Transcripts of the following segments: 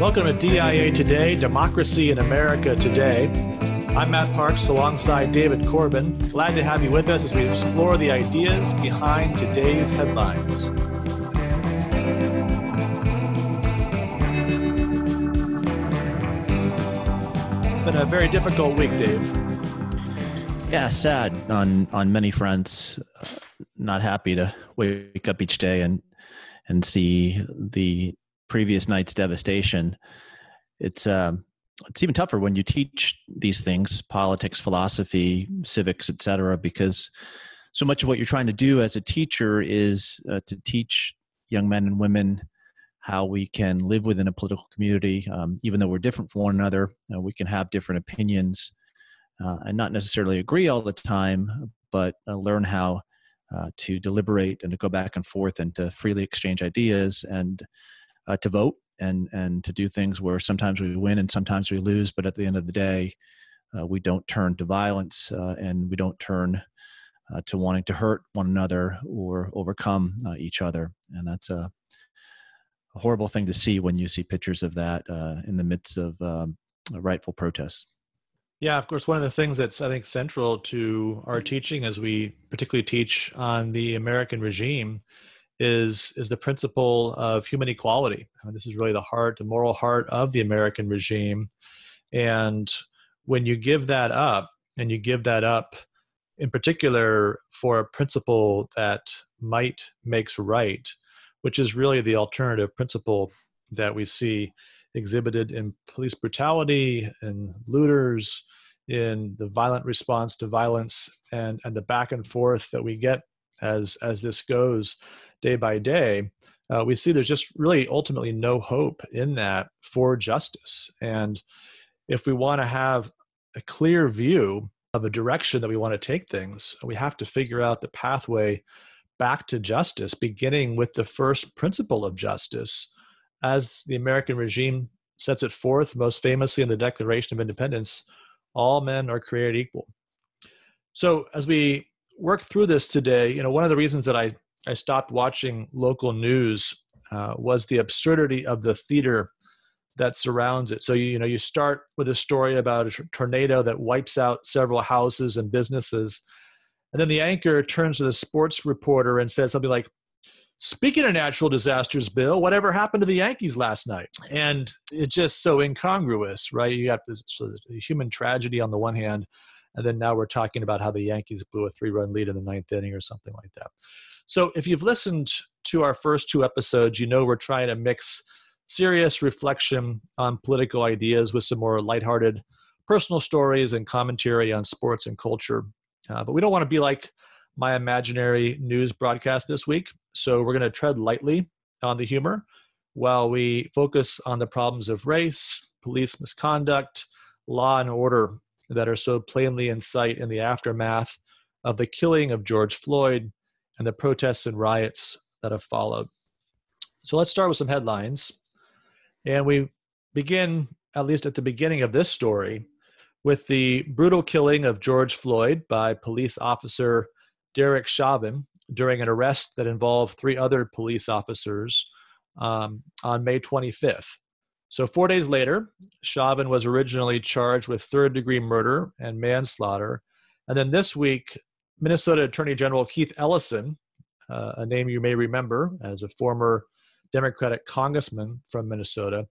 Welcome to DIA Today, Democracy in America Today. I'm Matt Parks alongside David Corbin. Glad to have you with us as we explore the ideas behind today's headlines. It's been a very difficult week, Dave. Yeah, sad on on many fronts. Not happy to wake up each day and and see the previous night's devastation. It's um, it's even tougher when you teach these things, politics, philosophy, civics, etc., because so much of what you're trying to do as a teacher is uh, to teach young men and women how we can live within a political community, um, even though we're different from one another. Uh, we can have different opinions uh, and not necessarily agree all the time, but uh, learn how uh, to deliberate and to go back and forth and to freely exchange ideas and uh, to vote and and to do things where sometimes we win and sometimes we lose, but at the end of the day, uh, we don't turn to violence uh, and we don't turn uh, to wanting to hurt one another or overcome uh, each other, and that's a, a, horrible thing to see when you see pictures of that in the midst of um, rightful protests. Yeah, of course. One of the things that's I think central to our teaching, as we particularly teach on the American regime, is is the principle of human equality. Uh, this is really the heart, the moral heart of the American regime. And when you give that up, and you give that up in particular for a principle that might makes right, which is really the alternative principle that we see exhibited in police brutality and looters in the violent response to violence and and the back and forth that we get as as this goes day by day, uh, we see there's just really ultimately no hope in that for justice. And if we want to have a clear view of a direction that we want to take things, we have to figure out the pathway back to justice, beginning with the first principle of justice, as the American regime sets it forth most famously in the Declaration of Independence all men are created equal. So, as we work through this today, you know, one of the reasons that I I stopped watching local news uh, was the absurdity of the theater that surrounds it. So you, you know you start with a story about a tornado that wipes out several houses and businesses, and then the anchor turns to the sports reporter and says something like, "Speaking of natural disasters, Bill, whatever happened to the Yankees last night?" And it's just so incongruous, right? You got this so the human tragedy on the one hand, and then now we're talking about how the Yankees blew a three-run lead in the ninth inning or something like that. So if you've listened to our first two episodes, you know we're trying to mix serious reflection on political ideas with some more lighthearted personal stories and commentary on sports and culture. Uh, but we don't want to be like my imaginary news broadcast this week. So we're going to tread lightly on the humor while we focus on the problems of race, police misconduct, law and order that are so plainly in sight in the aftermath of the killing of George Floyd and the protests and riots that have followed. So let's start with some headlines. And we begin, at least at the beginning of this story, with the brutal killing of George Floyd by police officer Derek Chauvin during an arrest that involved three other police officers um, on May 25th. So, four days later, Chauvin was originally charged with third degree murder and manslaughter. And then this week, Minnesota Attorney General Keith Ellison, uh, a name you may remember as a former Democratic congressman from Minnesota,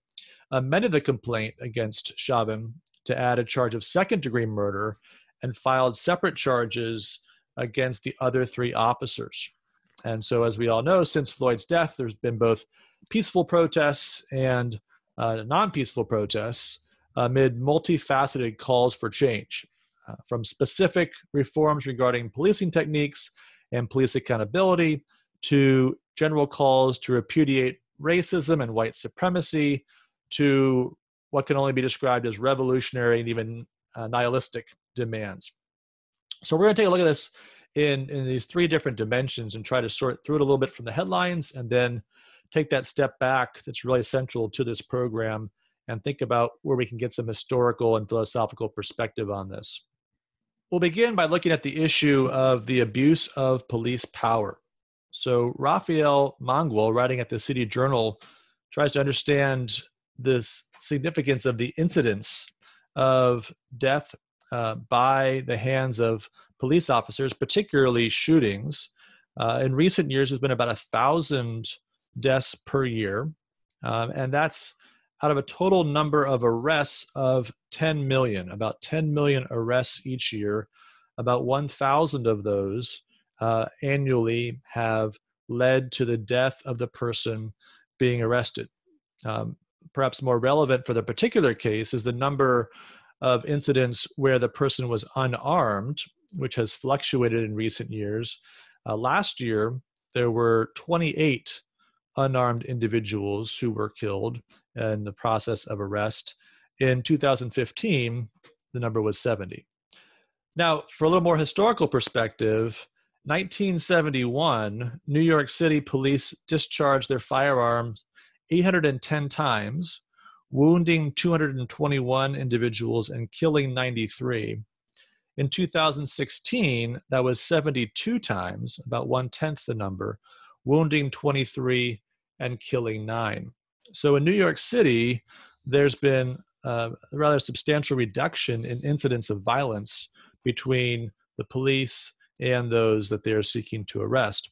amended the complaint against Chauvin to add a charge of second degree murder and filed separate charges against the other three officers. And so, as we all know, since Floyd's death, there's been both peaceful protests and uh, non peaceful protests amid multifaceted calls for change. Uh, from specific reforms regarding policing techniques and police accountability to general calls to repudiate racism and white supremacy to what can only be described as revolutionary and even uh, nihilistic demands. So we're going to take a look at this in, in these three different dimensions and try to sort through it a little bit from the headlines and then take that step back that's really central to this program and think about where we can get some historical and philosophical perspective on this. We'll begin by looking at the issue of the abuse of police power. So, Raphael Mangual, writing at the City Journal, tries to understand this significance of the incidence of death uh, by the hands of police officers, particularly shootings. Uh, in recent years, there's been about a thousand deaths per year, um, and that's out of a total number of arrests of 10 million, about 10 million arrests each year. About 1,000 of those uh, annually have led to the death of the person being arrested. Um, perhaps more relevant for the particular case is the number of incidents where the person was unarmed, which has fluctuated in recent years. Uh, last year, there were 28 unarmed individuals who were killed in the process of arrest. In 2015, the number was 70. Now, for a little more historical perspective, 1971, New York City police discharged their firearms 810 times, wounding 221 individuals and killing 93. In 2016, that was 72 times, about one tenth the number, wounding 23 and killing nine. So in New York City, there's been uh, a rather substantial reduction in incidents of violence between the police and those that they are seeking to arrest.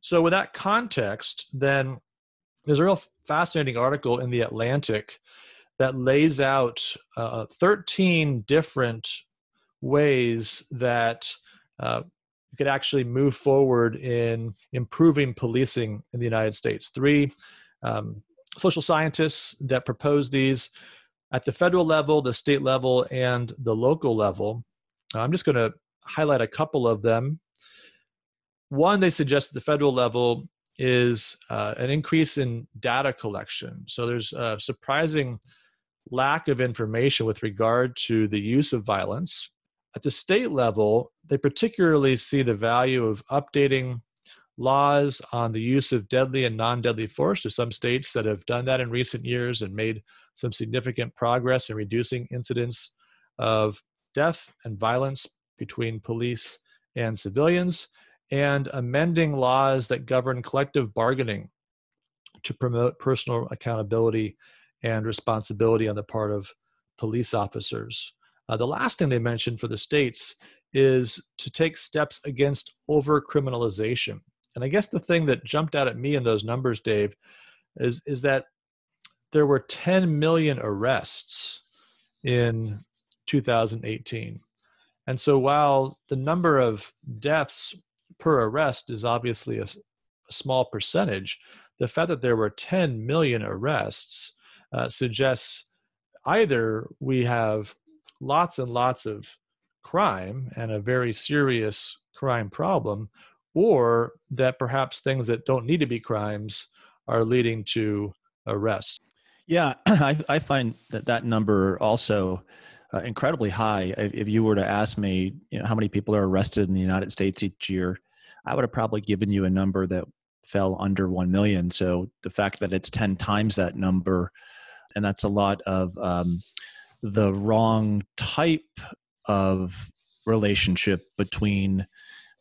So, with that context, then there's a real fascinating article in The Atlantic that lays out uh, 13 different ways that uh, you could actually move forward in improving policing in the United States. Three um, social scientists that propose these at the federal level, the state level, and the local level. I'm just going to highlight a couple of them. One, they suggest at the federal level is uh, an increase in data collection. So there's a surprising lack of information with regard to the use of violence. At the state level, they particularly see the value of updating laws on the use of deadly and non deadly force. There's some states that have done that in recent years and made some significant progress in reducing incidents of death and violence between police and civilians, and amending laws that govern collective bargaining to promote personal accountability and responsibility on the part of police officers. Uh, the last thing they mentioned for the states is to take steps against over criminalization. And I guess the thing that jumped out at me in those numbers, Dave, is, is that there were 10 million arrests in 2018. And so while the number of deaths per arrest is obviously a, a small percentage, the fact that there were 10 million arrests uh, suggests either we have lots and lots of crime and a very serious crime problem, or that perhaps things that don't need to be crimes are leading to arrests. Yeah, I, I find that that number also uh, incredibly high. If you were to ask me, you know, how many people are arrested in the United States each year, I would have probably given you a number that fell under 1 million. So the fact that it's 10 times that number, and that's a lot of um, the wrong type of relationship between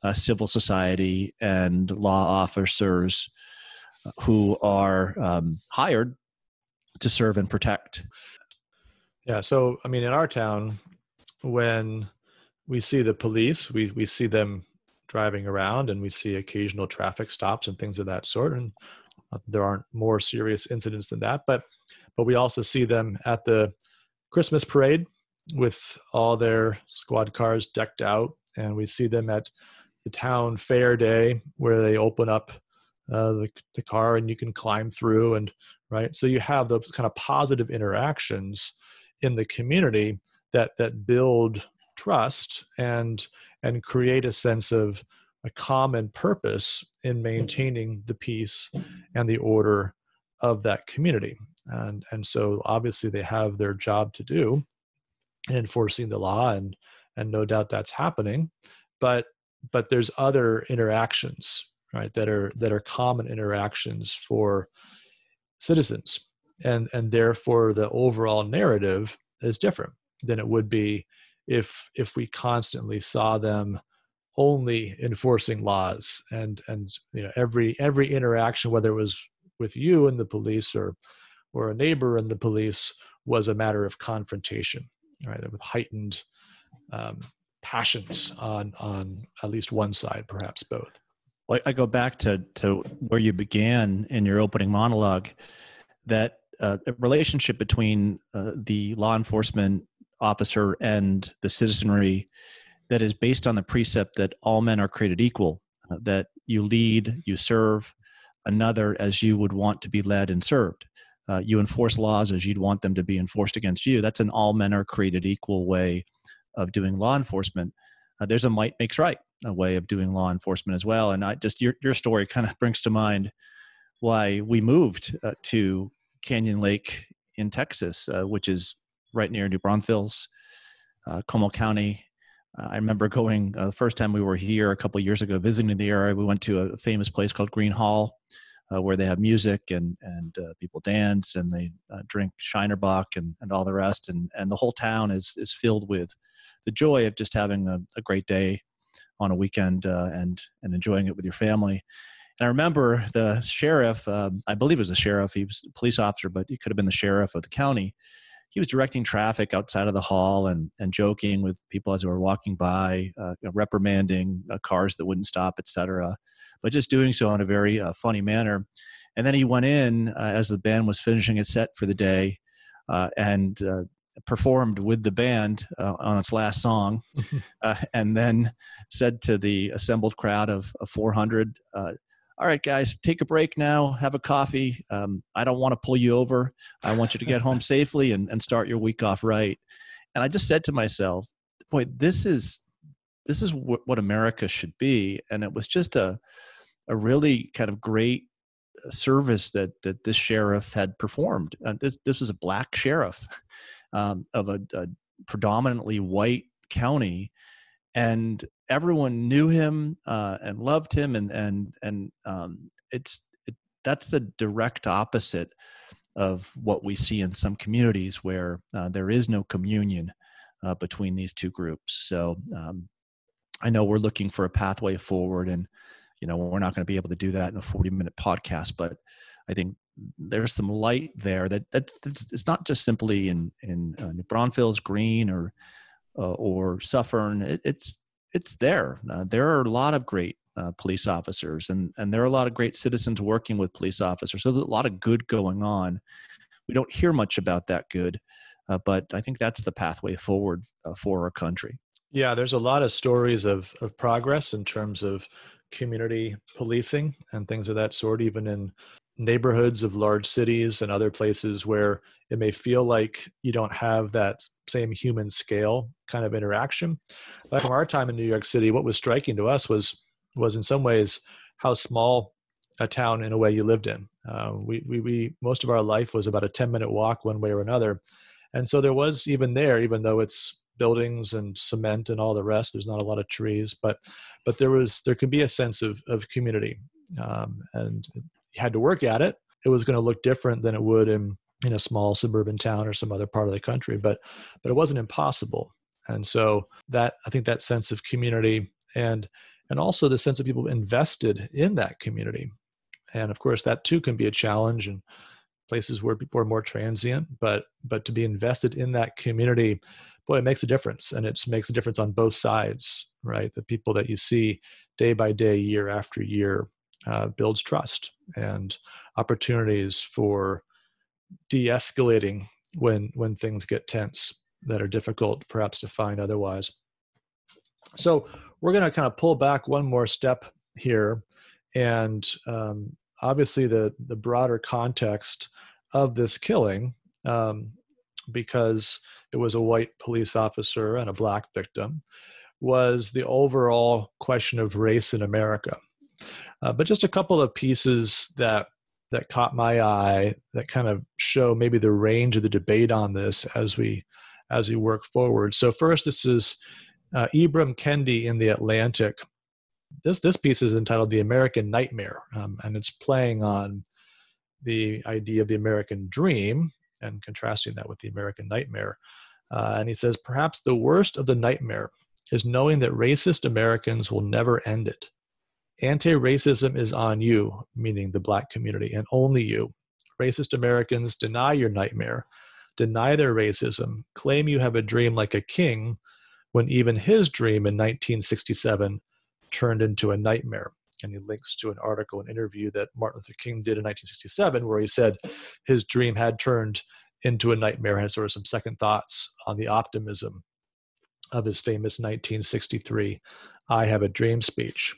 uh, civil society and law officers who are um, hired to serve and protect. Yeah. So, I mean, in our town, when we see the police, we, we see them driving around and we see occasional traffic stops and things of that sort. And uh, there aren't more serious incidents than that, but, but we also see them at the Christmas parade with all their squad cars decked out. And we see them at the town fair day where they open up uh, the, the car and you can climb through and right. So you have those kind of positive interactions in the community that that build trust and and create a sense of a common purpose in maintaining the peace and the order of that community. And and so obviously they have their job to do in enforcing the law and and no doubt that's happening. But but there's other interactions right that are that are common interactions for citizens. And and therefore the overall narrative is different than it would be if if we constantly saw them only enforcing laws and and you know every every interaction whether it was with you and the police or or a neighbor and the police was a matter of confrontation, right? With heightened um, passions on on at least one side, perhaps both. Well, I go back to to where you began in your opening monologue. That uh, relationship between uh, the law enforcement officer and the citizenry that is based on the precept that all men are created equal, uh, that you lead, you serve another as you would want to be led and served. Uh, you enforce laws as you'd want them to be enforced against you. That's an all men are created equal way of doing law enforcement. Uh, there's a might makes right a way of doing law enforcement as well. And I just your your story kind of brings to mind why we moved uh, to Canyon Lake in Texas, uh, which is right near New Braunfels, uh, Comal County. Uh, I remember going uh, the first time we were here a couple years ago visiting the area. We went to a famous place called Gruene Hall, uh, where they have music and and uh, people dance and they uh, drink Shiner Bock and, and all the rest. And and the whole town is is filled with the joy of just having a, a great day on a weekend and and enjoying it with your family. And I remember the sheriff, um, I believe it was the sheriff, he was a police officer, but he could have been the sheriff of the county. He was directing traffic outside of the hall and, and joking with people as they were walking by, uh, reprimanding uh, cars that wouldn't stop, etc. But just doing so in a very uh, funny manner. And then he went in uh, as the band was finishing its set for the day uh, and uh, performed with the band on its last song, and then said to the assembled crowd of, of 400, all right, guys, take a break now, have a coffee. Um, I don't want to pull you over. I want you to get home safely and, and start your week off right. And I just said to myself, boy, this is this is w- what America should be. And it was just a a really kind of great uh, service that that this sheriff had performed. Uh, this this was a black sheriff um, of a, a predominantly white county, and everyone knew him uh, and loved him, and and and um, it's it, that's the direct opposite of what we see in some communities where uh, there is no communion uh, between these two groups. So um, I know we're looking for a pathway forward, and you know we're not going to be able to do that in a 40 minute podcast, but I think there's some light there that that's, it's not just simply in in uh, New Braunfels, Gruene, or or Suffern. It, it's it's there. Uh, there are a lot of great uh, police officers, and and there are a lot of great citizens working with police officers. So there's a lot of good going on. We don't hear much about that good, uh, but I think that's the pathway forward uh, for our country. Yeah, there's a lot of stories of of progress in terms of community policing and things of that sort, even in neighborhoods of large cities and other places where it may feel like you don't have that same human scale kind of interaction. But from our time in New York City, what was striking to us was was in some ways how small a town in a way you lived in. Uh, we, we, we most of our life was about a 10 minute walk one way or another. And so there was even there, even though it's buildings and cement and all the rest, there's not a lot of trees, but but there was there could be a sense of of community. Um, and you had to work at it. It was going to look different than it would in in a small suburban town or some other part of the country, but but it wasn't impossible. And so that I think that sense of community and and also the sense of people invested in that community. And of course, that too can be a challenge in places where people are more transient. But but to be invested in that community, boy, it makes a difference, and it makes a difference on both sides, right? The people that you see day by day, year after year, uh, builds trust and opportunities for de-escalating when when things get tense that are difficult perhaps to find otherwise so we're going to kind of pull back one more step here and um, obviously the the broader context of this killing um, because it was a white police officer and a black victim was the overall question of race in america uh, but just a couple of pieces that that caught my eye that kind of show maybe the range of the debate on this as we as we work forward. So first, this is uh, Ibram Kendi in the Atlantic. This this piece is entitled "The American Nightmare," um, and it's playing on the idea of the American dream and contrasting that with the American nightmare. Uh, and he says, perhaps the worst of the nightmare is knowing that racist Americans will never end it. Anti racism is on you, meaning the black community, and only you. Racist Americans, deny your nightmare, deny their racism, claim you have a dream like a king, when even his dream in 1967 turned into a nightmare. And he links to an article, an interview that Martin Luther King did in 1967, where he said his dream had turned into a nightmare and sort of some second thoughts on the optimism of his famous 1963 I Have a Dream speech.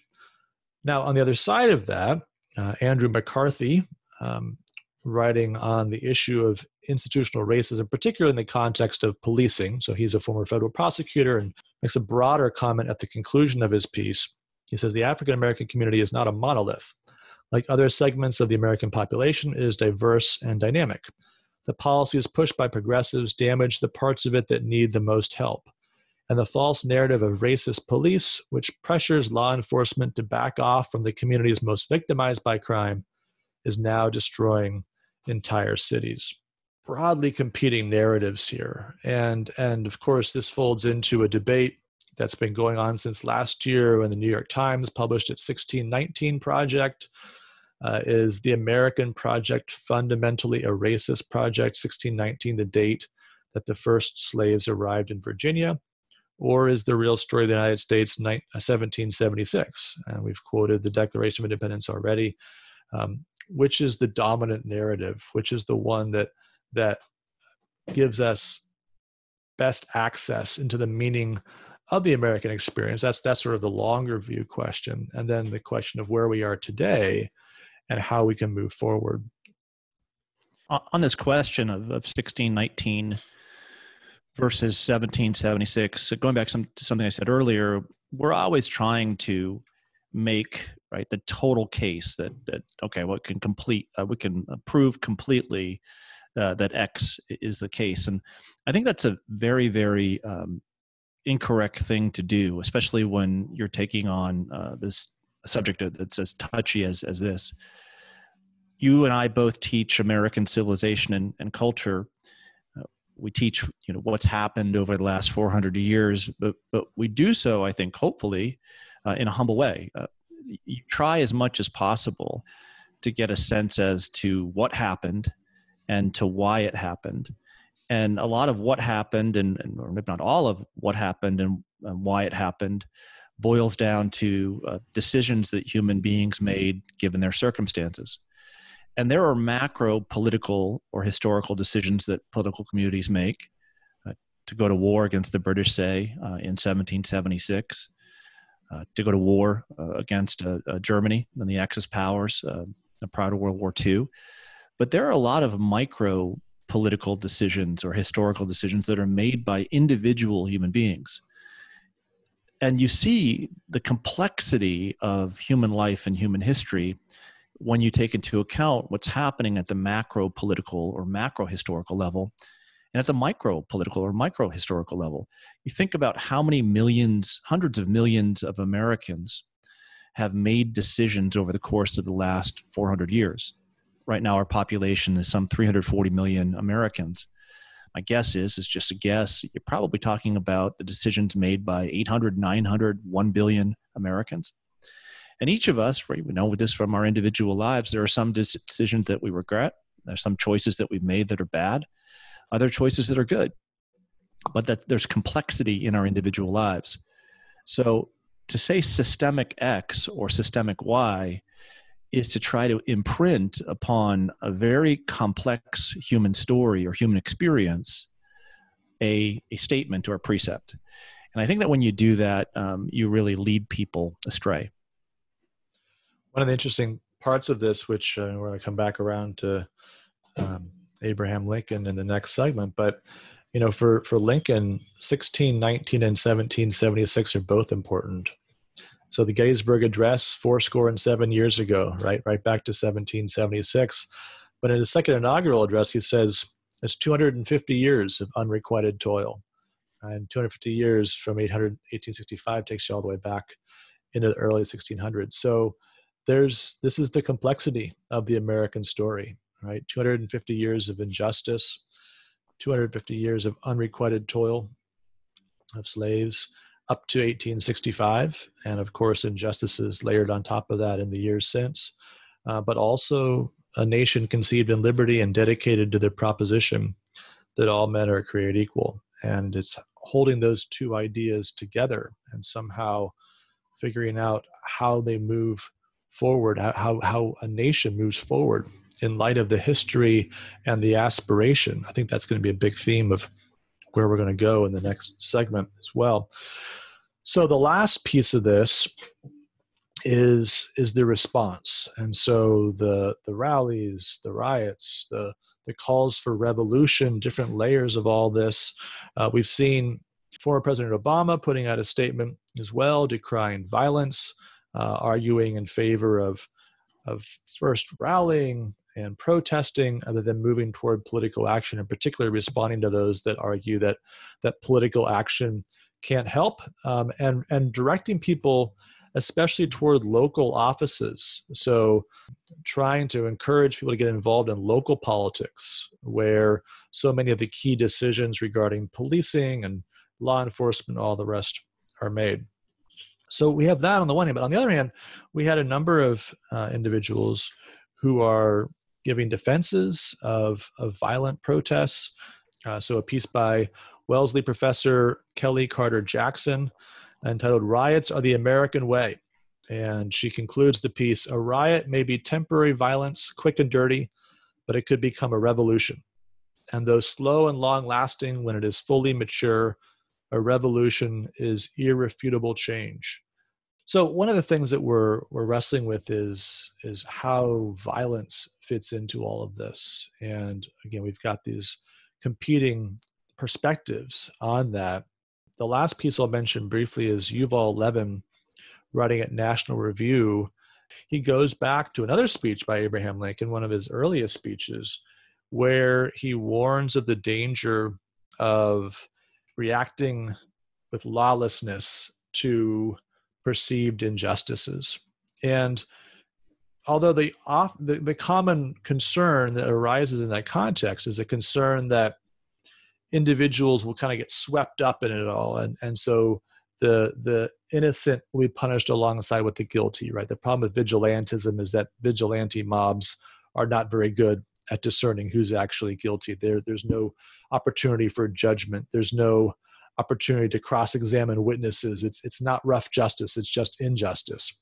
Now, on the other side of that, uh, Andrew McCarthy, um, writing on the issue of institutional racism, particularly in the context of policing. So he's a former federal prosecutor and makes a broader comment at the conclusion of his piece. He says the African American community is not a monolith. Like other segments of the American population, it is diverse and dynamic. The policies pushed by progressives damage the parts of it that need the most help and the false narrative of racist police, which pressures law enforcement to back off from the communities most victimized by crime, is now destroying entire cities. Broadly competing narratives here. And, and of course, this folds into a debate that's been going on since last year when the New York Times published its 1619 project. Uh, is the American project fundamentally a racist project? 1619, the date that the first slaves arrived in Virginia or is the real story of the United States 1776? Uh, and we've quoted the Declaration of Independence already. Um, which is the dominant narrative? Which is the one that that gives us best access into the meaning of the American experience? That's that's sort of the longer view question, and then the question of where we are today and how we can move forward. On this question of, of 1619 versus 1776 going back some, to something i said earlier we're always trying to make right the total case that that okay what well, can complete uh, we can prove completely uh, that x is the case and i think that's a very very um, incorrect thing to do especially when you're taking on uh, this subject that's as touchy as as this. You and i both teach american civilization and, and culture. We teach you know what's happened over the last 400 years but but we do so i think hopefully uh, in a humble way. Uh, you try as much as possible to get a sense as to what happened and to why it happened. And a lot of what happened and, and or if not all of what happened and, and why it happened boils down to uh, decisions that human beings made given their circumstances and there are macro political or historical decisions that political communities make uh, to go to war against the British, say, uh, in 1776, uh, to go to war uh, against uh, Germany and the Axis powers prior to World War II. But there are a lot of micro political decisions or historical decisions that are made by individual human beings. And you see the complexity of human life and human history when you take into account what's happening at the macro political or macro historical level and at the micro political or micro historical level. You think about how many millions, hundreds of millions of Americans have made decisions over the course of the last 400 years. Right now, our population is some 340 million Americans. My guess is, is just a guess, you're probably talking about the decisions made by 800, 900, 1 billion Americans. And each of us, right, we know this from our individual lives, there are some decisions that we regret. There's some choices that we've made that are bad, other choices that are good. But that there's complexity in our individual lives. So to say systemic X or systemic Y is to try to imprint upon a very complex human story or human experience a, a statement or a precept. And I think that when you do that, um, you really lead people astray one of the interesting parts of this, which uh, we're going to come back around to um, Abraham Lincoln in the next segment, but you know, for for Lincoln, 1619 and 1776 are both important. So the Gettysburg Address, four score and seven years ago, right, right back to 1776. But in his second inaugural address, he says it's 250 years of unrequited toil, and 250 years from 800, 1865 takes you all the way back into the early 1600s. So there's this is the complexity of the American story, right? 250 years of injustice, 250 years of unrequited toil of slaves up to 1865, and of course injustices layered on top of that in the years since, uh, but also a nation conceived in liberty and dedicated to the proposition that all men are created equal. And it's holding those two ideas together and somehow figuring out how they move forward, how, how a nation moves forward in light of the history and the aspiration. I think that's going to be a big theme of where we're going to go in the next segment as well. So the last piece of this is is the response, and so the the rallies, the riots, the the calls for revolution, different layers of all this. Uh, we've seen former President Obama putting out a statement as well, decrying violence, uh, arguing in favor of of first rallying and protesting, other than moving toward political action, and particularly responding to those that argue that that political action can't help, um, and and directing people especially toward local offices. So, trying to encourage people to get involved in local politics, where so many of the key decisions regarding policing and law enforcement, all the rest, are made. So, we have that on the one hand, but on the other hand, we had a number of uh, individuals who are giving defenses of, of violent protests. Uh, so, a piece by Wellesley professor Kelly Carter Jackson entitled Riots Are the American Way. And she concludes the piece A riot may be temporary violence, quick and dirty, but it could become a revolution. And though slow and long lasting, when it is fully mature, a revolution is irrefutable change. So one of the things that we're we're wrestling with is is how violence fits into all of this. And again, we've got these competing perspectives on that. The last piece I'll mention briefly is Yuval Levin writing at National Review. He goes back to another speech by Abraham Lincoln, one of his earliest speeches, where he warns of the danger of reacting with lawlessness to perceived injustices. And although the, off, the, the common concern that arises in that context is a concern that individuals will kind of get swept up in it all. And and so the the innocent will be punished alongside with the guilty right? The problem with vigilantism is that vigilante mobs are not very good at discerning who's actually guilty. There there's no opportunity for judgment. There's no opportunity to cross-examine witnesses it's it's not rough justice it's just injustice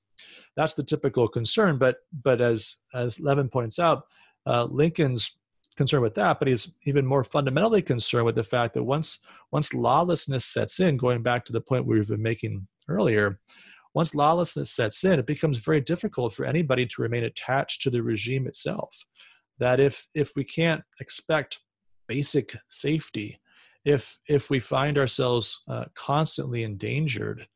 that's the typical concern but but as as levin points out uh, lincoln's concerned with that, but he's even more fundamentally concerned with the fact that once once lawlessness sets in, going back to the point we've been making earlier, once lawlessness sets in, it becomes very difficult for anybody to remain attached to the regime itself. That if if we can't expect basic safety, if if we find ourselves uh, constantly endangered,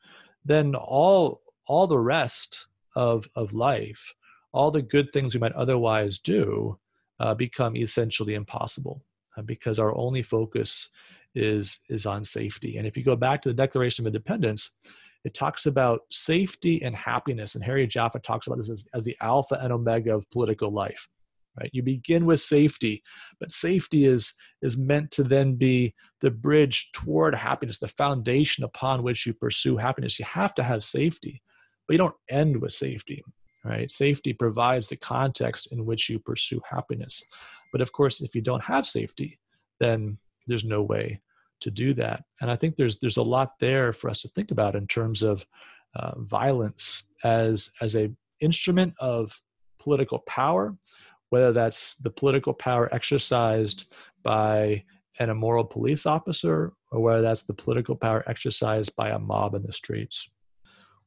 then all all the rest of of life, all the good things we might otherwise do, uh, become essentially impossible uh, because our only focus is is on safety. And if you go back to the Declaration of Independence, it talks about safety and happiness. And Harry Jaffa talks about this as, as the alpha and omega of political life. Right? You begin with safety, but safety is is meant to then be the bridge toward happiness, the foundation upon which you pursue happiness. You have to have safety, but you don't end with safety right? Safety provides the context in which you pursue happiness. But of course, if you don't have safety, then there's no way to do that. And I think there's there's a lot there for us to think about in terms of uh, violence as as a instrument of political power, whether that's the political power exercised by an immoral police officer or whether that's the political power exercised by a mob in the streets.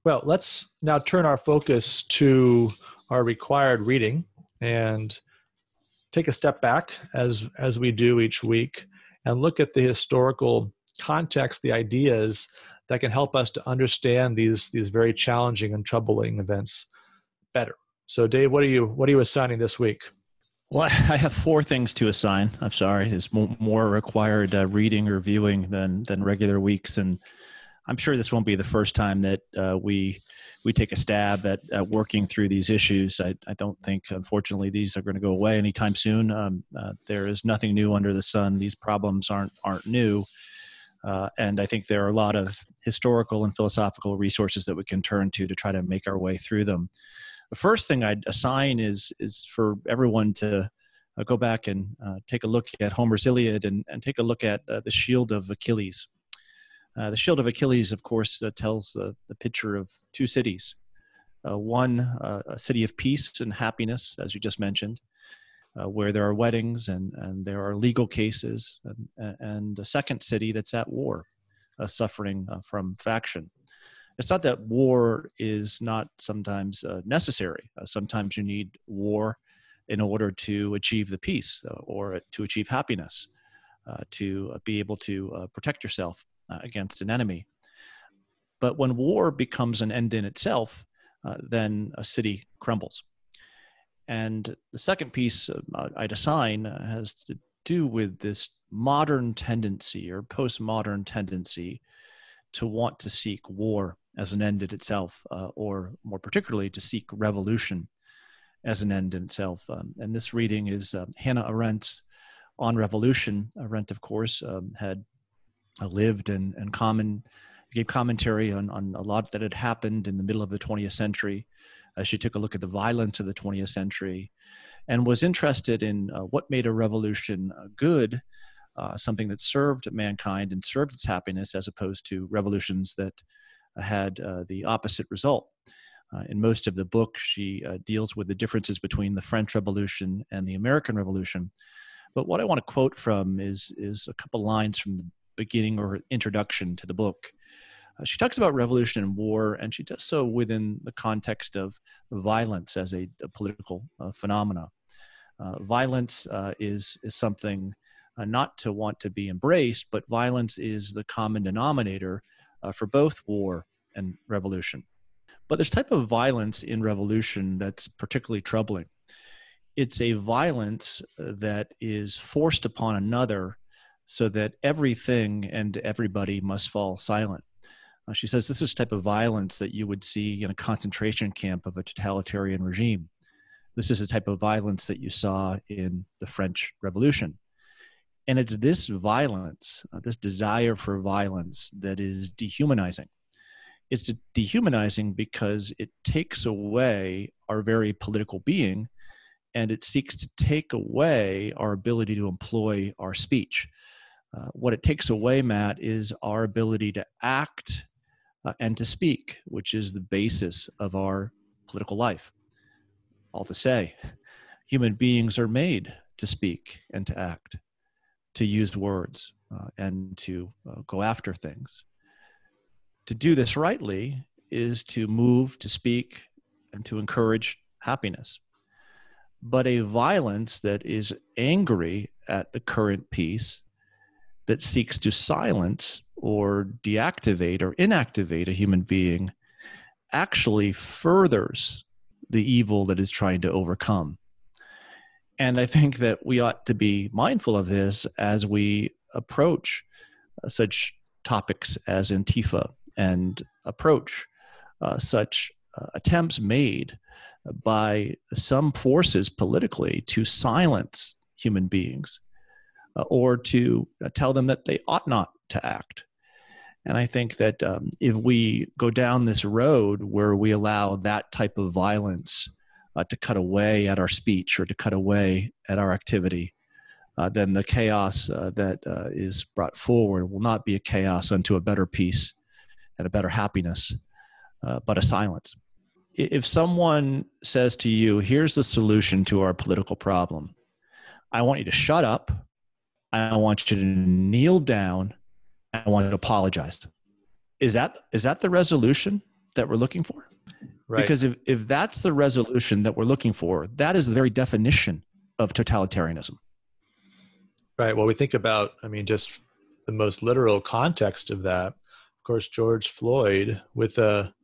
Well, let's now turn our focus to our required reading and take a step back as as we do each week and look at the historical context, the ideas that can help us to understand these these very challenging and troubling events better. So, Dave, what are you what are you assigning this week? Well, I have four things to assign. I'm sorry, there's more required uh, reading or viewing than than regular weeks, and I'm sure this won't be the first time that uh, we we take a stab at, at working through these issues. I, I, don't think, unfortunately, these are going to go away anytime soon. Um, uh, there is nothing new under the sun. These problems aren't aren't new, uh, and I think there are a lot of historical and philosophical resources that we can turn to to try to make our way through them. The first thing I'd assign is is for everyone to uh, go back and uh, take a look at Homer's Iliad and, and take a look at uh, the Shield of Achilles. Uh, the Shield of Achilles, of course, uh, tells the picture of two cities. Uh, one, a city of peace and happiness, as you just mentioned, where there are weddings and, and there are legal cases, and, and a second city that's at war, suffering from faction it's not that war is not sometimes uh, necessary. Uh, sometimes you need war in order to achieve the peace uh, or to achieve happiness, uh, to uh, be able to protect yourself against an enemy. But when war becomes an end in itself, then a city crumbles. And the second piece I'd assign has to do with this modern tendency or postmodern tendency to want to seek war as an end in itself, uh, or more particularly, to seek revolution as an end in itself. Um, and this reading is uh, Hannah Arendt's On Revolution. Arendt, of course, um, had uh, lived and, and common, gave commentary on, on a lot that had happened in the middle of the 20th century. Uh, she took a look at the violence of the 20th century and was interested in uh, what made a revolution uh, good. Something that served mankind and served its happiness, as opposed to revolutions that had uh, the opposite result. Uh, in most of the book, she uh, deals with the differences between the French Revolution and the American Revolution. But what I want to quote from is, is a couple lines from the beginning or introduction to the book. Uh, she talks about revolution and war, and she does so within the context of violence as a, a political uh, phenomena. Uh, violence is, is something not to want to be embraced, but violence is the common denominator uh, for both war and revolution. But there's type of violence in revolution that's particularly troubling. It's a violence uh, that is forced upon another so that everything and everybody must fall silent. Uh, she says this is type of violence that you would see in a concentration camp of a totalitarian regime. This is the type of violence that you saw in the French Revolution. And it's this violence, uh, this desire for violence, that is dehumanizing. It's dehumanizing because it takes away our very political being and it seeks to take away our ability to employ our speech. Uh, what it takes away, Matt, is our ability to act uh, and to speak, which is the basis of our political life. All to say, human beings are made to speak and to act to use words uh, and to uh, go after things. To do this rightly is to move, to speak, and to encourage happiness. But a violence that is angry at the current peace, that seeks to silence or deactivate or inactivate a human being, actually furthers the evil that is trying to overcome. And I think that we ought to be mindful of this as we approach uh, such topics as Antifa and approach uh, such uh, attempts made by some forces politically to silence human beings uh, or to uh, tell them that they ought not to act. And I think that um, if we go down this road where we allow that type of violence uh, to cut away at our speech or to cut away at our activity, uh, then the chaos uh, that uh, is brought forward will not be a chaos unto a better peace and a better happiness, uh, but a silence. If someone says to you, here's the solution to our political problem, I want you to shut up. I want you to kneel down. I want you to apologize. Is that is that the resolution that we're looking for? Right. Because if, if that's the resolution that we're looking for, that is the very definition of totalitarianism. Right. Well, we think about, I mean, just the most literal context of that. Of course, George Floyd with a,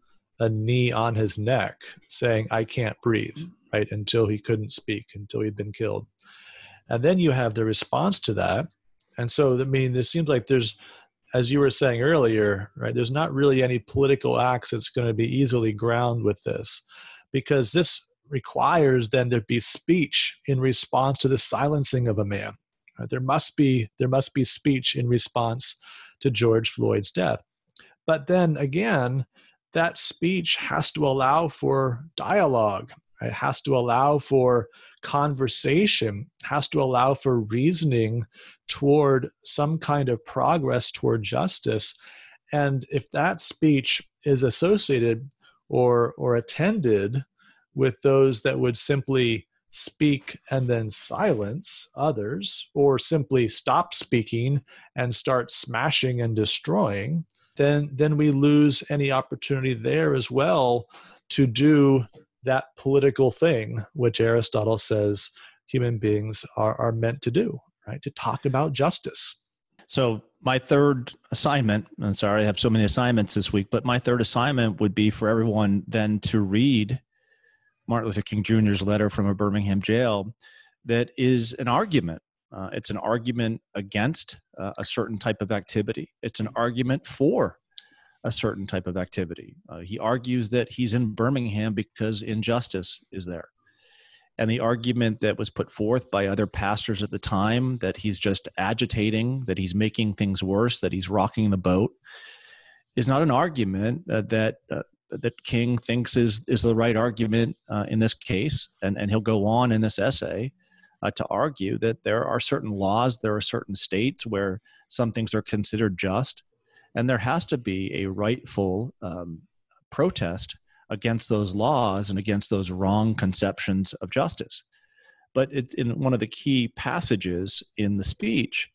a knee on his neck saying, I can't breathe, right? Until he couldn't speak, until he'd been killed. And then you have the response to that. And so, I mean, there seems like there's as you were saying earlier, right, there's not really any political acts that's going to be easily ground with this because this requires then there be speech in response to the silencing of a man. Right? There must be there must be speech in response to George Floyd's death. But then again, that speech has to allow for dialogue right? has to allow for conversation has to allow for reasoning toward some kind of progress toward justice and if that speech is associated or or attended with those that would simply speak and then silence others or simply stop speaking and start smashing and destroying then then we lose any opportunity there as well to do that political thing which aristotle says human beings are, are meant to do right? To talk about justice. So my third assignment i'm sorry i have so many assignments this week but my third assignment would be for everyone then to read martin luther king jr's letter from a birmingham jail that is an argument. Uh, it's an argument against uh, a certain type of activity. It's an argument for a certain type of activity. Uh, he argues that he's in Birmingham because injustice is there. And the argument that was put forth by other pastors at the time that he's just agitating, that he's making things worse, that he's rocking the boat, is not an argument uh, that uh, that King thinks is is the right argument uh, in this case. And and he'll go on in this essay uh, to argue that there are certain laws, there are certain states where some things are considered just, and there has to be a rightful um, protest against those laws and against those wrong conceptions of justice. But it, in one of the key passages in the speech,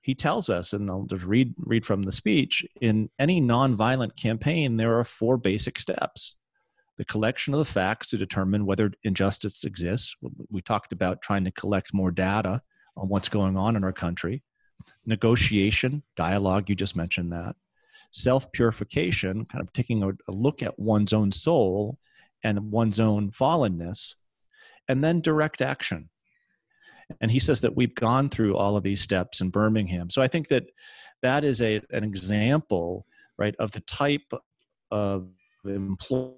he tells us, and I'll just read read from the speech. In any nonviolent campaign, there are four basic steps: the collection of the facts to determine whether injustice exists. We talked about trying to collect more data on what's going on in our country negotiation, dialogue, you just mentioned that, self purification, kind of taking a, a, look at one's own soul and one's own fallenness, and then direct action. And he says that we've gone through all of these steps in Birmingham. So I think that that is a, an example, right, of the type of employment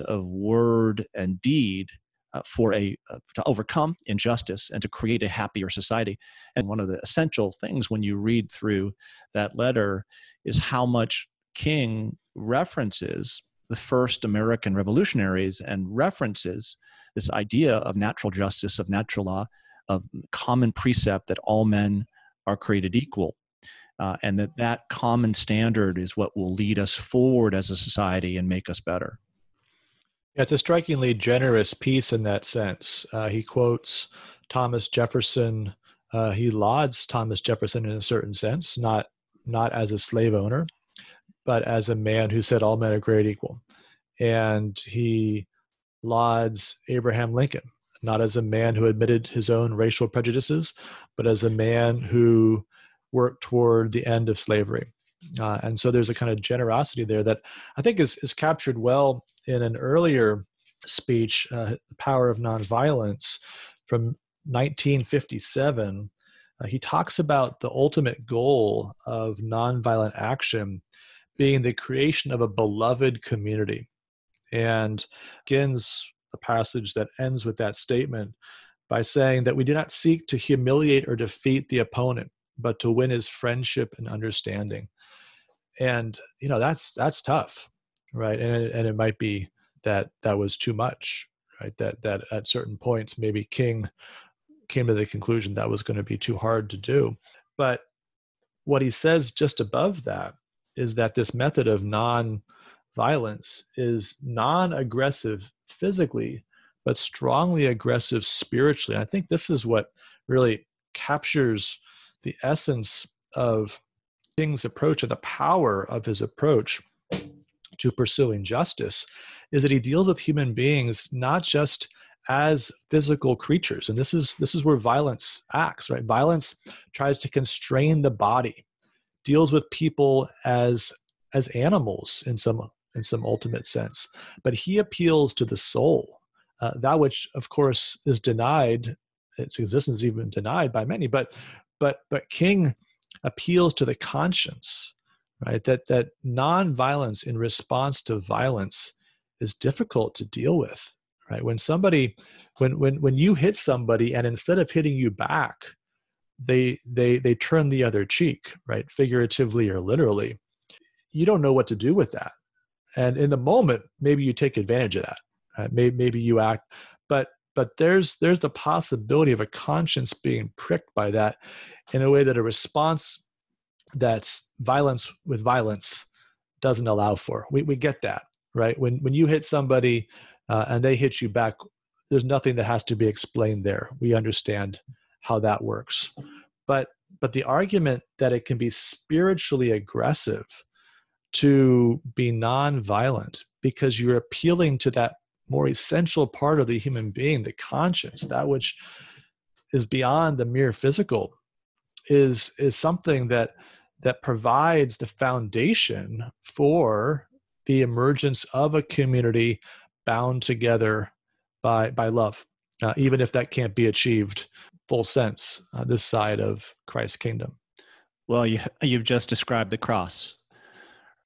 of word and deed uh, for a uh, to overcome injustice and to create a happier society. And one of the essential things when you read through that letter is how much King references the first American revolutionaries and references this idea of natural justice, of natural law, of common precept that all men are created equal. Uh, and that that common standard is what will lead us forward as a society and make us better. Yeah, it's a strikingly generous piece in that sense. Uh, he quotes Thomas Jefferson. Uh, he lauds Thomas Jefferson in a certain sense, not not as a slave owner, but as a man who said all men are created equal. And he lauds Abraham Lincoln, not as a man who admitted his own racial prejudices, but as a man who worked toward the end of slavery. Uh, and so there's a kind of generosity there that I think is, is captured well in an earlier speech, uh, The Power of Nonviolence from 1957. Uh, he talks about the ultimate goal of nonviolent action being the creation of a beloved community. And begins a passage that ends with that statement by saying that we do not seek to humiliate or defeat the opponent, but to win his friendship and understanding. And you know that's that's tough right? And it, and it might be that that was too much right? That that at certain points maybe king came to the conclusion that was going to be too hard to do. But what he says just above that is that this method of non violence is non aggressive physically but strongly aggressive spiritually. And i think this is what really captures the essence of king's approach or the power of his approach to pursuing justice is that he deals with human beings not just as physical creatures. And this is this is where violence acts right? Violence tries to constrain the body deals with people as as animals in some in some ultimate sense. But he appeals to the soul uh, that which of course is denied its existence even denied by many. But but but king appeals to the conscience right that that nonviolence in response to violence is difficult to deal with right when somebody when when when you hit somebody and instead of hitting you back they they they turn the other cheek right figuratively or literally you don't know what to do with that. And in the moment, maybe you take advantage of that. Right? Maybe, maybe you act, but but there's there's the possibility of a conscience being pricked by that in a way that a response that's violence with violence doesn't allow for. We we get that right when when you hit somebody uh, and they hit you back. There's nothing that has to be explained there. We understand how that works, but but the argument that it can be spiritually aggressive to be non-violent because you're appealing to that more essential part of the human being the conscience that which is beyond the mere physical is is something that that provides the foundation for the emergence of a community bound together by by love uh, even if that can't be achieved full sense uh, this side of christ's kingdom well you, you've just described the cross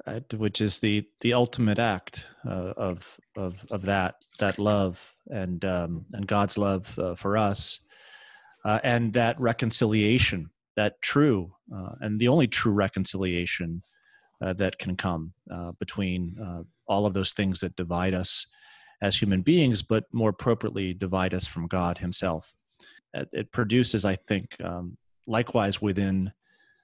right? which is the the ultimate act uh, of of of that that love and um, and God's love uh, for us, uh, and that reconciliation, that true uh, and the only true reconciliation uh, that can come uh, between all of those things that divide us as human beings, but more appropriately divide us from God Himself. It, it produces, I think, um, likewise within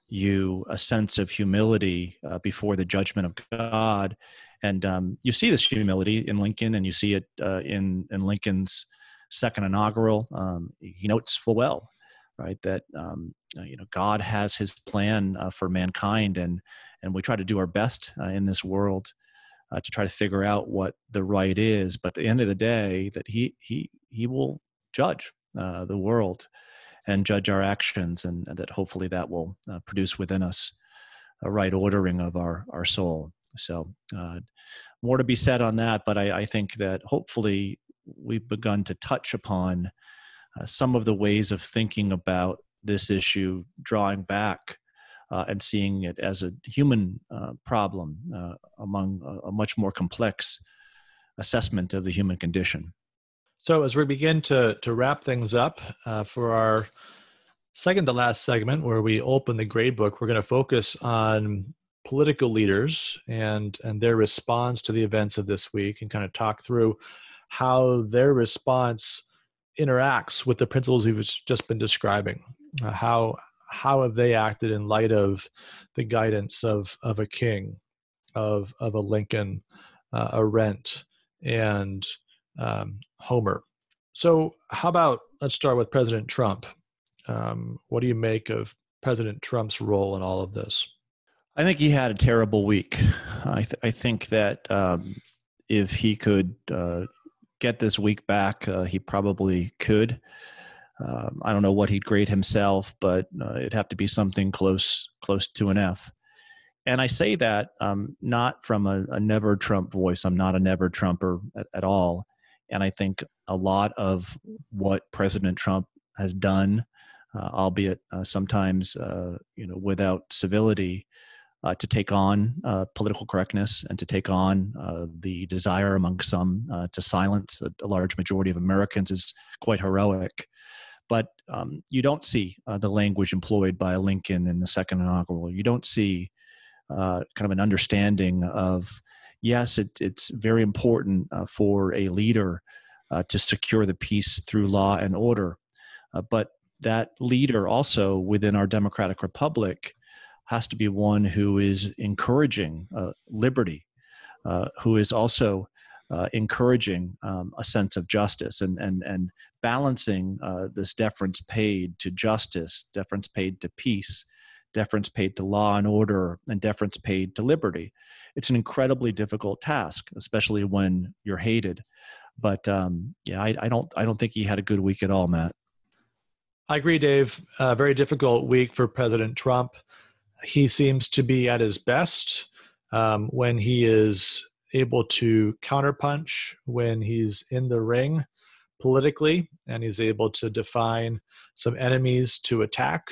you a sense of humility uh, before the judgment of God. And um, you see this humility in Lincoln, and you see it uh, in in Lincoln's second inaugural. Um, he notes full well, right, that um, uh, you know God has His plan uh, for mankind, and and we try to do our best uh, in this world uh, to try to figure out what the right is. But at the end of the day, that He He He will judge the world and judge our actions, and, that hopefully that will uh, produce within us a right ordering of our our soul. So, uh, more to be said on that, but I, I, think that hopefully we've begun to touch upon uh, some of the ways of thinking about this issue, drawing back uh, and seeing it as a human uh, problem uh, among a, a, much more complex assessment of the human condition. So, as we begin to, to wrap things up uh, for our second to last segment, where we open the grade book, we're going to focus on political leaders and, and their response to the events of this week and kind of talk through how their response interacts with the principles we've just been describing. Uh, how, how have they acted in light of the guidance of, of a king, of, of a Lincoln, uh, a Arendt, and um, Homer. So, how about let's start with President Trump. Um, what do you make of President Trump's role in all of this? I think he had a terrible week. I, th- I think that um, if he could uh, get this week back, uh, he probably could. Um, I don't know what he'd grade himself, but uh, it'd have to be something close close to an F. And I say that um, not from a, a, never Trump voice. I'm not a never Trumper at, at all. And I think a lot of what President Trump has done, uh, albeit uh, sometimes uh, you know without civility, uh, to take on uh, political correctness and to take on the desire among some to silence a, a, large majority of Americans is quite heroic. But um, you don't see the language employed by Lincoln in the second inaugural. You don't see kind of an understanding of yes, it, it's very important uh, for a leader uh, to secure the peace through law and order. Uh, but that leader also within our democratic republic has to be one who is encouraging uh, liberty, uh, who is also uh, encouraging um, a sense of justice and, and, and balancing this deference paid to justice, deference paid to peace, deference paid to law and order, and deference paid to liberty. It's an incredibly difficult task, especially when you're hated. But um, yeah, I, I, don't I don't think he had a good week at all, Matt. I agree, Dave. A very difficult week for President Trump. He seems to be at his best um, when he is able to counterpunch, when he's in the ring politically, and he's able to define some enemies to attack.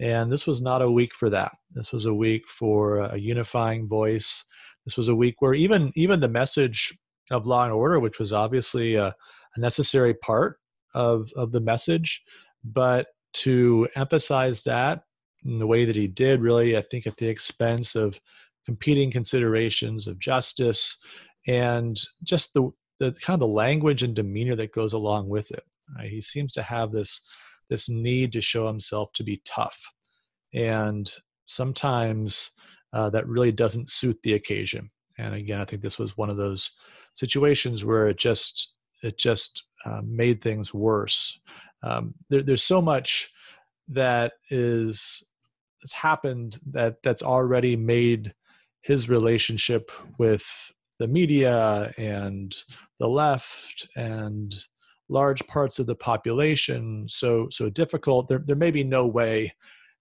And this was not a week for that. This was a week for a unifying voice. This was a week where even even the message of law and order, which was obviously a, a necessary part of of the message, but to emphasize that in the way that he did, really, I think at the expense of competing considerations of justice and just the the kind of the language and demeanor that goes along with it. Right? He seems to have this this need to show himself to be tough, and sometimes uh, that really doesn't suit the occasion. And again, I think this was one of those situations where it just it just uh, made things worse. Um, there, there's so much that is has happened that that's already made his relationship with the media and the left and large parts of the population. So so difficult. There, there may be no way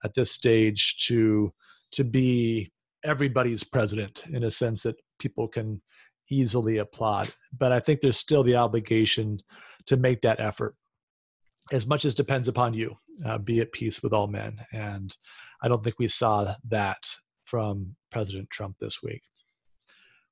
at this stage to to be everybody's president in a sense that people can easily applaud but i think there's still the obligation to make that effort. As much as depends upon you uh, be at peace with all men and i don't think we saw that from president trump this week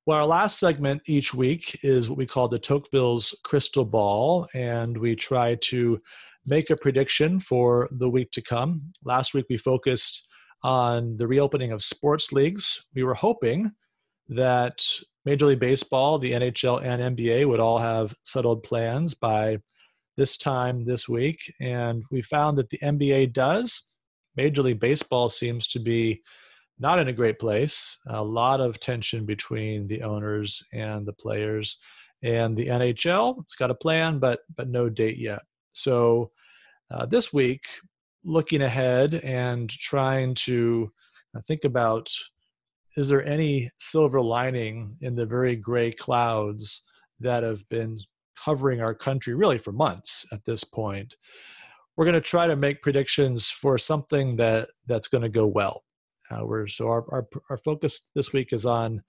well, our last segment each week is what we call the Tocqueville's crystal ball, and we try to make a prediction for the week to come. Last week we focused on the reopening of sports leagues. We were hoping that Major League Baseball, the NHL, and NBA would all have settled plans by this time this week, and we found that the NBA does. Major League Baseball seems to be not in a great place. A lot of tension between the owners and the players. And the NHL, it's got a plan, but but no date yet. So uh, this week, looking ahead and trying to uh, think about is there any silver lining in the very gray clouds that have been covering our country really for months at this point we're going to try to make predictions for something that that's going to go well Uh, we're, so our, our, our focus this week is on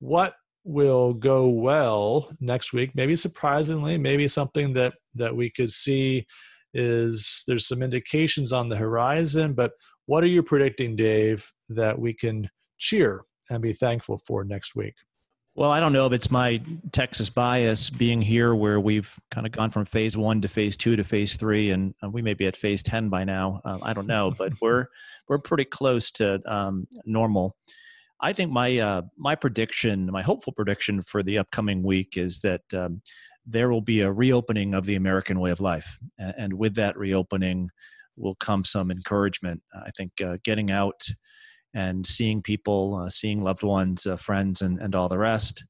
what will go well next week. Maybe surprisingly, maybe something that that we could see is there's some indications on the horizon. But what are you predicting, Dave, that we can cheer and be thankful for next week? Well, I don't know if it's my Texas bias being here where we've kind of gone from phase one to phase two to phase three, and we may be at phase 10 by now. Um, I don't know, but we're, we're pretty close to um, normal. I think my, uh, my prediction, my hopeful prediction for the upcoming week is that um, there will be a reopening of the American way of life. And with that reopening will come some encouragement. I think uh, getting out, and seeing people, uh, seeing loved ones, uh, friends, and, and all the rest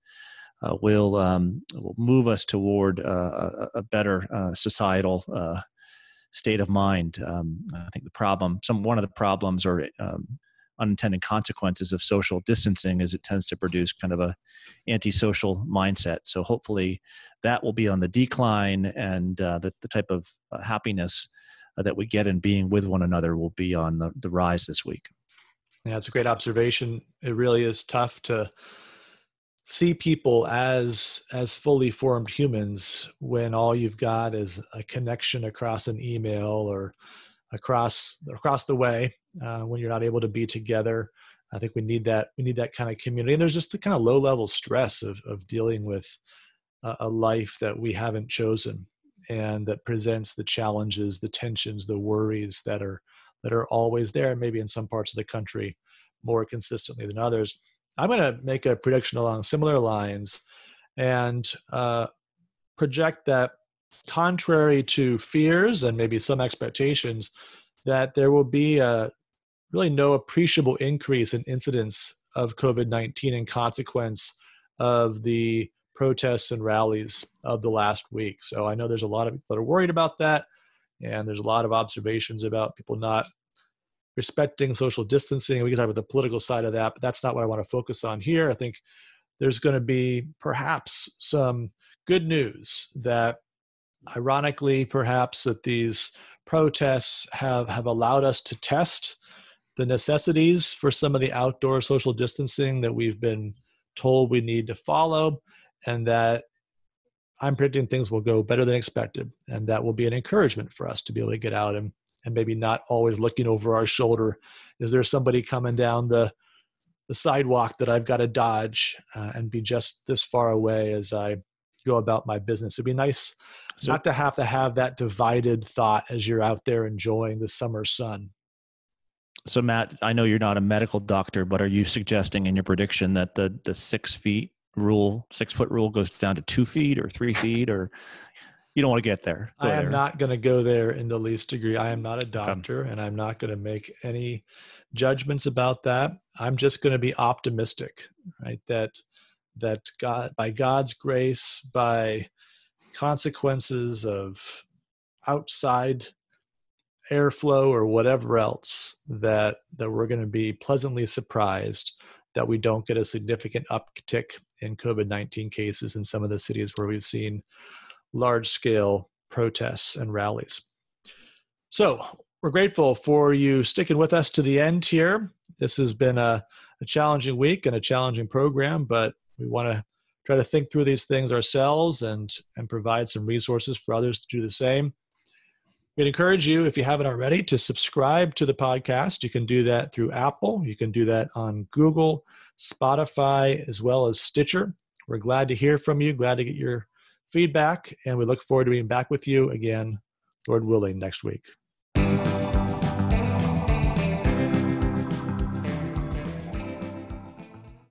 uh, will, um, will move us toward uh, a, a, better uh, societal uh, state of mind. Um, I think the problem, some one of the problems or um, unintended consequences of social distancing is it tends to produce kind of a antisocial mindset. So hopefully that will be on the decline, and the, the type of happiness that we get in being with one another will be on the, the rise this week. Yeah, it's a great observation. It really is tough to see people as as fully formed humans when all you've got is a connection across an email or across across the way uh, when you're not able to be together i think we need that we need that kind of community and there's just the kind of low level stress of of dealing with a, a life that we haven't chosen and that presents the challenges the tensions the worries that are that are always there, maybe in some parts of the country more consistently than others. I'm going to make a prediction along similar lines and uh, project that, contrary to fears and maybe some expectations, that there will be a really no appreciable increase in incidence of COVID 19 in consequence of the protests and rallies of the last week. So I know there's a lot of people that are worried about that. And there's a lot of observations about people not respecting social distancing. We can talk about the political side of that, but that's not what I want to focus on here. I think there's going to be perhaps some good news that ironically perhaps that these protests have have allowed us to test the necessities for some of the outdoor social distancing that we've been told we need to follow and that I'm predicting things will go better than expected. And that will be an encouragement for us to be able to get out and, and maybe not always looking over our shoulder. Is there somebody coming down the, the sidewalk that I've got to dodge uh, and be just this far away as I go about my business? It'd be nice so, not to have to have that divided thought as you're out there enjoying the summer sun. so Matt, I know you're not a medical doctor, but are you suggesting in your prediction that the the six feet rule, six foot rule, goes down to two feet or three feet, or you don't want to get there? Go I am there. not going to go there in the least degree. I am not a doctor, and I'm not going to make any judgments about that. I'm just going to be optimistic, right? That that God, by God's grace, by consequences of outside airflow or whatever else that that we're going to be pleasantly surprised that we don't get a significant uptick in COVID-19 cases in some of the cities where we've seen large scale protests and rallies. So, we're grateful for you sticking with us to the end here. This has been a, a challenging week and a challenging program, but we want to try to think through these things ourselves and and provide some resources for others to do the same We'd encourage you, if you haven't already, to subscribe to the podcast. You can do that through Apple. You can do that on Google, Spotify, as well as Stitcher. We're glad to hear from you, glad to get your feedback, and we look forward to being back with you again, Lord willing, next week.